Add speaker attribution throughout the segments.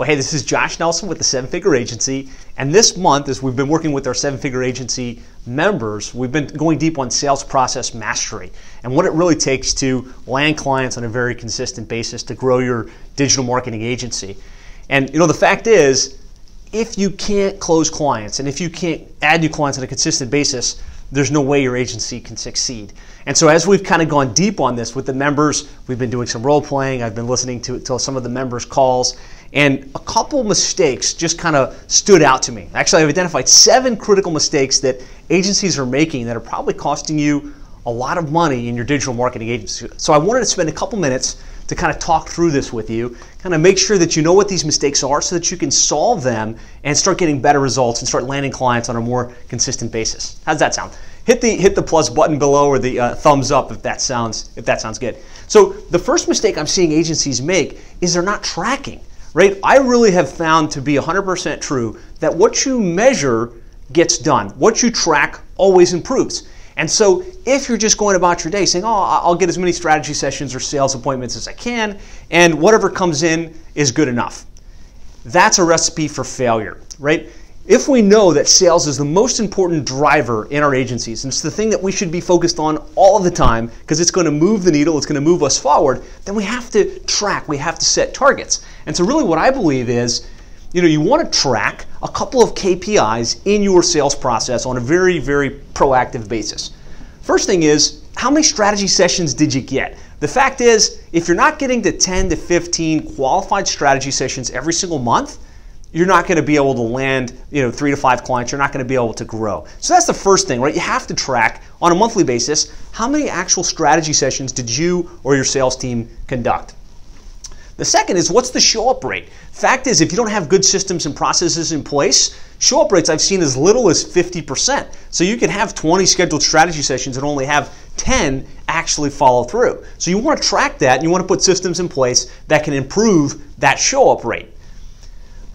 Speaker 1: Well, hey, this is Josh Nelson with the Seven Figure Agency. And this month, as we've been working with our Seven Figure Agency members, we've been going deep on sales process mastery and what it really takes to land clients on a very consistent basis to grow your digital marketing agency. And you know, the fact is, if you can't close clients and if you can't add new clients on a consistent basis, there's no way your agency can succeed. And so, as we've kind of gone deep on this with the members, we've been doing some role playing. I've been listening to, to some of the members' calls, and a couple mistakes just kind of stood out to me. Actually, I've identified seven critical mistakes that agencies are making that are probably costing you a lot of money in your digital marketing agency. So, I wanted to spend a couple minutes to kind of talk through this with you, kind of make sure that you know what these mistakes are so that you can solve them and start getting better results and start landing clients on a more consistent basis. How's that sound? Hit the hit the plus button below or the uh, thumbs up if that sounds if that sounds good. So the first mistake I'm seeing agencies make is they're not tracking. Right? I really have found to be 100% true that what you measure gets done. What you track always improves. And so if you're just going about your day saying, oh, I'll get as many strategy sessions or sales appointments as I can, and whatever comes in is good enough, that's a recipe for failure, right? If we know that sales is the most important driver in our agencies, and it's the thing that we should be focused on all the time because it's going to move the needle, it's going to move us forward, then we have to track, we have to set targets. And so, really, what I believe is you know, you want to track a couple of KPIs in your sales process on a very, very proactive basis. First thing is, how many strategy sessions did you get? The fact is, if you're not getting to 10 to 15 qualified strategy sessions every single month, you're not going to be able to land, you know, three to five clients. You're not going to be able to grow. So that's the first thing, right? You have to track on a monthly basis how many actual strategy sessions did you or your sales team conduct. The second is what's the show up rate? Fact is, if you don't have good systems and processes in place, show up rates I've seen as little as 50%. So you can have 20 scheduled strategy sessions and only have 10 actually follow through. So you want to track that and you want to put systems in place that can improve that show up rate.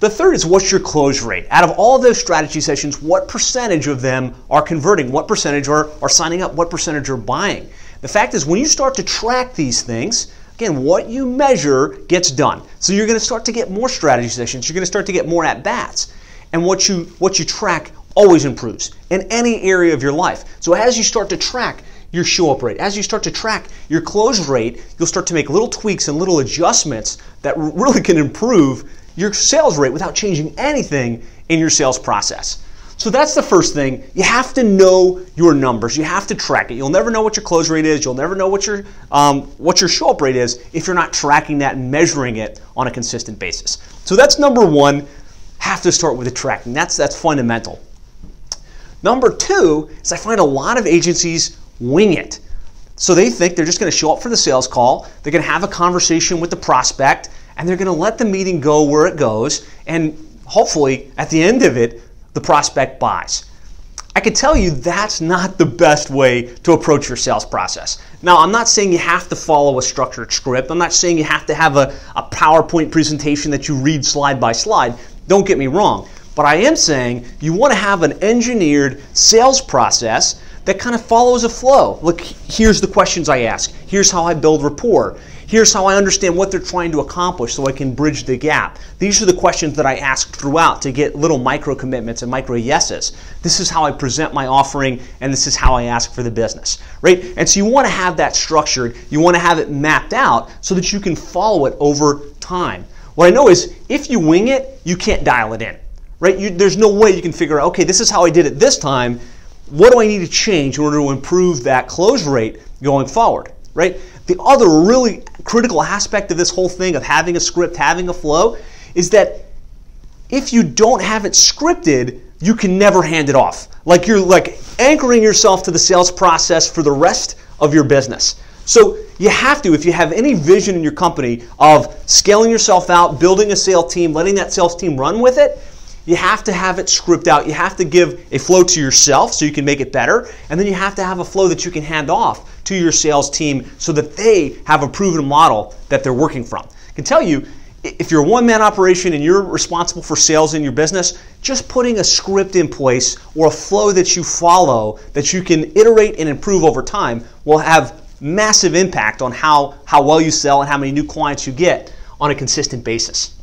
Speaker 1: The third is what's your close rate? Out of all those strategy sessions, what percentage of them are converting? What percentage are, are signing up? What percentage are buying? The fact is, when you start to track these things, Again, what you measure gets done. So you're going to start to get more strategy sessions. You're going to start to get more at bats. And what you what you track always improves in any area of your life. So as you start to track your show up rate, as you start to track your close rate, you'll start to make little tweaks and little adjustments that really can improve your sales rate without changing anything in your sales process. So that's the first thing. You have to know your numbers. You have to track it. You'll never know what your close rate is. You'll never know what your um, what your show up rate is if you're not tracking that and measuring it on a consistent basis. So that's number one. Have to start with the tracking. That's that's fundamental. Number two is I find a lot of agencies wing it. So they think they're just going to show up for the sales call. They're going to have a conversation with the prospect, and they're going to let the meeting go where it goes. And hopefully, at the end of it, the prospect buys. I can tell you that's not the best way to approach your sales process. Now, I'm not saying you have to follow a structured script. I'm not saying you have to have a, a PowerPoint presentation that you read slide by slide. Don't get me wrong. But I am saying you want to have an engineered sales process that kind of follows a flow. Look, here's the questions I ask. Here's how I build rapport. Here's how I understand what they're trying to accomplish so I can bridge the gap. These are the questions that I ask throughout to get little micro commitments and micro yeses. This is how I present my offering and this is how I ask for the business, right? And so you want to have that structured, you want to have it mapped out so that you can follow it over time. What I know is if you wing it, you can't dial it in, right? You, there's no way you can figure out, okay, this is how I did it this time. What do I need to change in order to improve that close rate going forward, right? The other really critical aspect of this whole thing of having a script, having a flow, is that if you don't have it scripted, you can never hand it off. Like you're like anchoring yourself to the sales process for the rest of your business. So you have to, if you have any vision in your company of scaling yourself out, building a sales team, letting that sales team run with it, you have to have it script out. You have to give a flow to yourself so you can make it better. And then you have to have a flow that you can hand off to your sales team so that they have a proven model that they're working from. I can tell you, if you're a one man operation and you're responsible for sales in your business, just putting a script in place or a flow that you follow that you can iterate and improve over time will have massive impact on how, how well you sell and how many new clients you get on a consistent basis.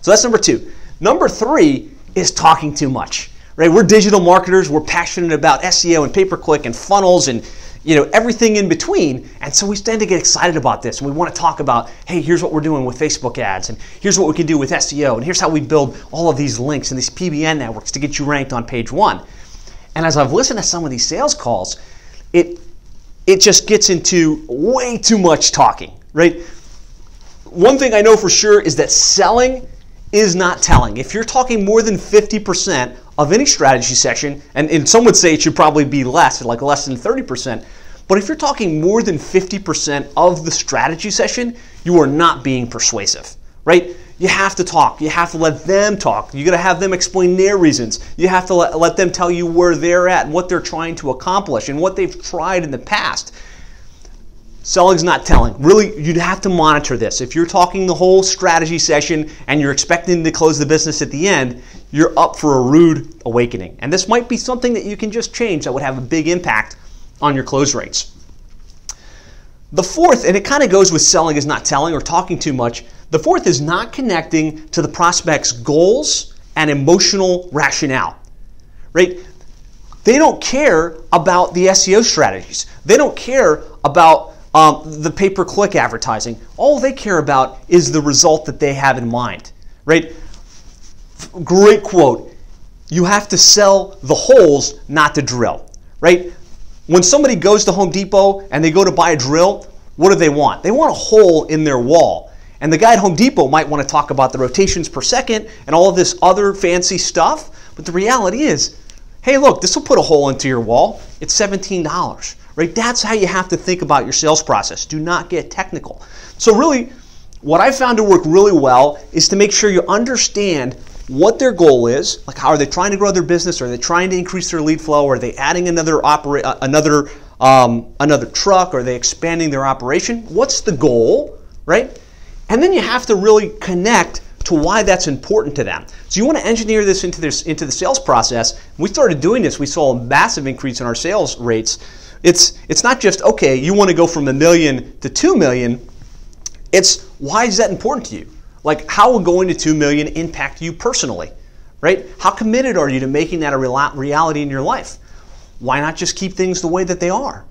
Speaker 1: So that's number two. Number three is talking too much. Right? We're digital marketers. We're passionate about SEO and pay per click and funnels and you know everything in between. And so we tend to get excited about this, and we want to talk about, hey, here's what we're doing with Facebook ads, and here's what we can do with SEO, and here's how we build all of these links and these PBN networks to get you ranked on page one. And as I've listened to some of these sales calls, it it just gets into way too much talking, right? One thing I know for sure is that selling is not telling. If you're talking more than 50% of any strategy session, and, and some would say it should probably be less, like less than 30%, but if you're talking more than 50% of the strategy session, you are not being persuasive, right? You have to talk. You have to let them talk. You got to have them explain their reasons. You have to let, let them tell you where they're at and what they're trying to accomplish and what they've tried in the past. Selling's not telling. Really, you'd have to monitor this. If you're talking the whole strategy session and you're expecting to close the business at the end, you're up for a rude awakening. And this might be something that you can just change that would have a big impact on your close rates. The fourth, and it kind of goes with selling is not telling or talking too much, the fourth is not connecting to the prospect's goals and emotional rationale. Right? They don't care about the SEO strategies. They don't care about um, the pay per click advertising. All they care about is the result that they have in mind, right? Great quote. You have to sell the holes, not the drill, right? When somebody goes to Home Depot and they go to buy a drill, what do they want? They want a hole in their wall. And the guy at Home Depot might want to talk about the rotations per second and all of this other fancy stuff. But the reality is, hey, look, this will put a hole into your wall. It's $17 right? That's how you have to think about your sales process. Do not get technical. So, really, what I found to work really well is to make sure you understand what their goal is. Like, how are they trying to grow their business? Are they trying to increase their lead flow? Are they adding another uh, another um, another truck? Are they expanding their operation? What's the goal, right? And then you have to really connect to why that's important to them. So you want to engineer this into this into the sales process. we started doing this. We saw a massive increase in our sales rates it's, it's not just, okay, you want to go from a million to two million. It's why is that important to you? Like, how will going to two million impact you personally? Right? How committed are you to making that a reality in your life? Why not just keep things the way that they are?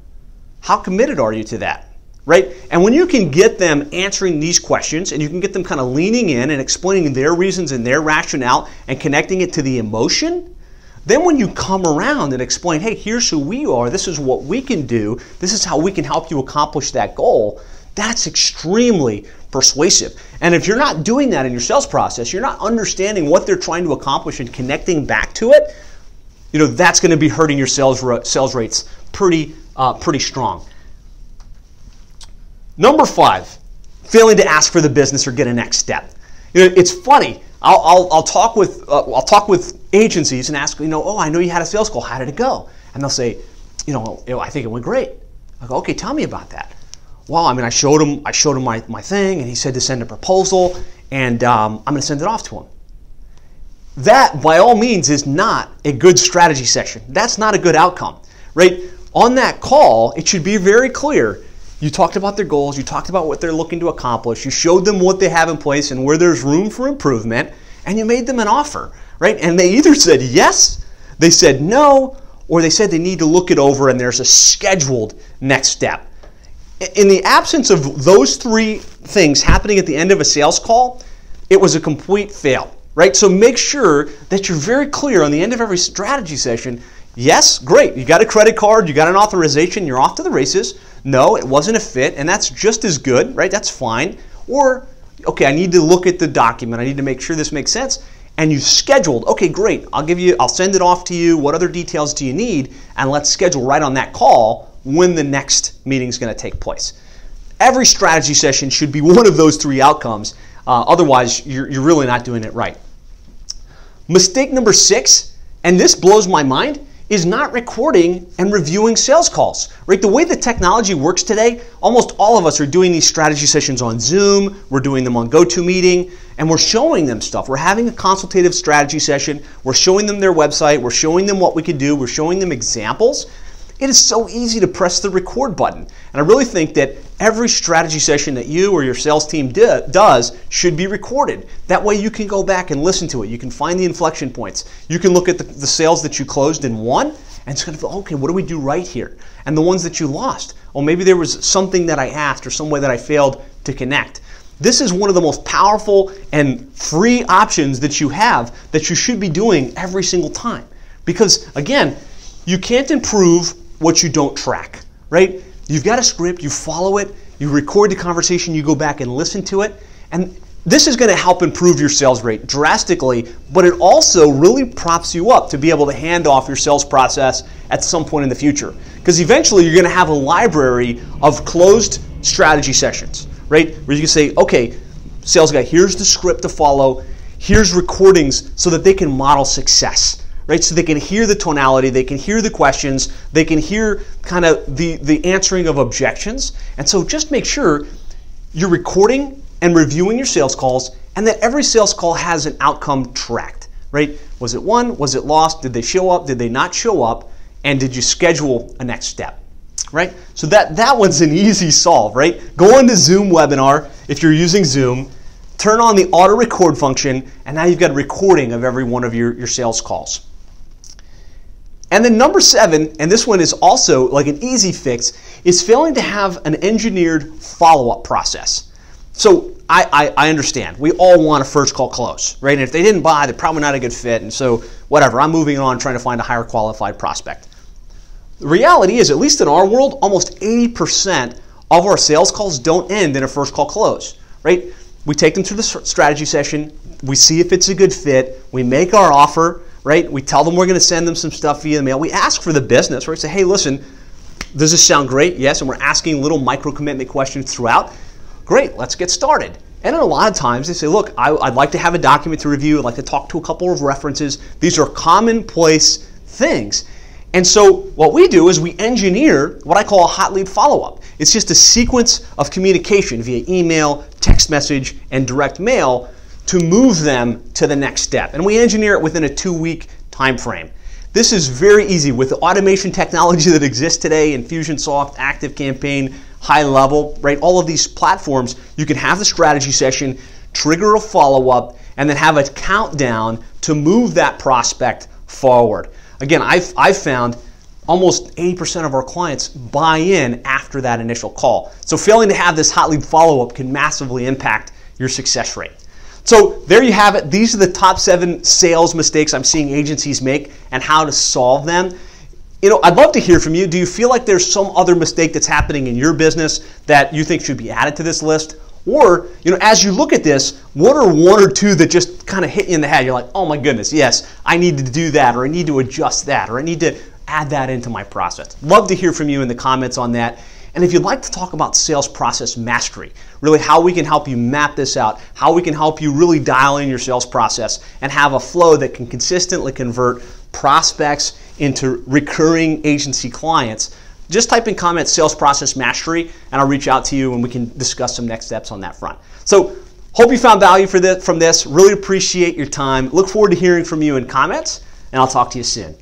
Speaker 1: How committed are you to that? Right? And when you can get them answering these questions and you can get them kind of leaning in and explaining their reasons and their rationale and connecting it to the emotion, then, when you come around and explain, hey, here's who we are, this is what we can do, this is how we can help you accomplish that goal, that's extremely persuasive. And if you're not doing that in your sales process, you're not understanding what they're trying to accomplish and connecting back to it, you know, that's going to be hurting your sales, sales rates pretty, uh, pretty strong. Number five, failing to ask for the business or get a next step. You know, it's funny. I'll, I'll, I'll talk with uh, I'll talk with agencies and ask you know oh I know you had a sales call. How did it go? And they'll say you know I think it went great. I go okay tell me about that. Well I mean I showed him I showed him my, my thing and he said to send a proposal and um, I'm going to send it off to him. That by all means is not a good strategy session that's not a good outcome right? On that call it should be very clear. You talked about their goals, you talked about what they're looking to accomplish, you showed them what they have in place and where there's room for improvement, and you made them an offer, right? And they either said yes, they said no, or they said they need to look it over and there's a scheduled next step. In the absence of those three things happening at the end of a sales call, it was a complete fail, right? So make sure that you're very clear on the end of every strategy session. Yes, great. You got a credit card, you got an authorization, you're off to the races no, it wasn't a fit, and that's just as good, right? That's fine. Or, okay, I need to look at the document. I need to make sure this makes sense. And you scheduled, okay, great. I'll give you, I'll send it off to you. What other details do you need? And let's schedule right on that call when the next meeting is going to take place. Every strategy session should be one of those three outcomes. Uh, otherwise, you're, you're really not doing it right. Mistake number six, and this blows my mind, is not recording and reviewing sales calls. Right? The way the technology works today, almost all of us are doing these strategy sessions on Zoom, we're doing them on GoToMeeting, and we're showing them stuff. We're having a consultative strategy session, we're showing them their website, we're showing them what we could do, we're showing them examples. It is so easy to press the record button. And I really think that every strategy session that you or your sales team do, does should be recorded. That way you can go back and listen to it. You can find the inflection points. You can look at the, the sales that you closed in one and it's going okay, what do we do right here? And the ones that you lost. Well, maybe there was something that I asked or some way that I failed to connect. This is one of the most powerful and free options that you have that you should be doing every single time. Because again, you can't improve what you don't track, right? You've got a script, you follow it, you record the conversation, you go back and listen to it, and this is going to help improve your sales rate drastically, but it also really props you up to be able to hand off your sales process at some point in the future. Because eventually you're going to have a library of closed strategy sessions, right? Where you can say, okay, sales guy, here's the script to follow, here's recordings so that they can model success right? So they can hear the tonality, they can hear the questions, they can hear kind of the, the answering of objections. And so just make sure you're recording and reviewing your sales calls and that every sales call has an outcome tracked, right? Was it won? Was it lost? Did they show up? Did they not show up? And did you schedule a next step? Right? So that, that one's an easy solve, right? Go into Zoom webinar if you're using Zoom, turn on the auto record function, and now you've got a recording of every one of your, your sales calls. And then number seven, and this one is also like an easy fix, is failing to have an engineered follow-up process. So I, I, I, understand. We all want a first call close, right? And if they didn't buy, they're probably not a good fit. And so whatever, I'm moving on trying to find a higher qualified prospect. The reality is, at least in our world, almost 80% of our sales calls don't end in a first call close, right? We take them through the strategy session, we see if it's a good fit, we make our offer, right? We tell them we're going to send them some stuff via the mail. We ask for the business, right? Say, hey, listen, does this sound great? Yes. And we're asking little micro commitment questions throughout. Great, let's get started. And a lot of times they say, look, I, would like to have a document to review. I'd like to talk to a couple of references. These are commonplace things. And so what we do is we engineer what I call a hot lead follow-up. It's just a sequence of communication via email, text message, and direct mail to move them to the next step. And we engineer it within a two week time frame. This is very easy with the automation technology that exists today Infusionsoft, ActiveCampaign, High Level, right? All of these platforms, you can have the strategy session, trigger a follow up, and then have a countdown to move that prospect forward. Again, I've, I've found almost 80% of our clients buy in after that initial call. So failing to have this hot lead follow up can massively impact your success rate. So there you have it. These are the top seven sales mistakes I'm seeing agencies make and how to solve them. You know, I'd love to hear from you. Do you feel like there's some other mistake that's happening in your business that you think should be added to this list? Or, you know, as you look at this, what are one or two that just kind of hit you in the head? You're like, oh my goodness, yes, I need to do that, or I need to adjust that, or I need to add that into my process. Love to hear from you in the comments on that. And if you'd like to talk about sales process mastery, really how we can help you map this out, how we can help you really dial in your sales process and have a flow that can consistently convert prospects into recurring agency clients, just type in comments sales process mastery and I'll reach out to you and we can discuss some next steps on that front. So, hope you found value this, from this. Really appreciate your time. Look forward to hearing from you in comments and I'll talk to you soon.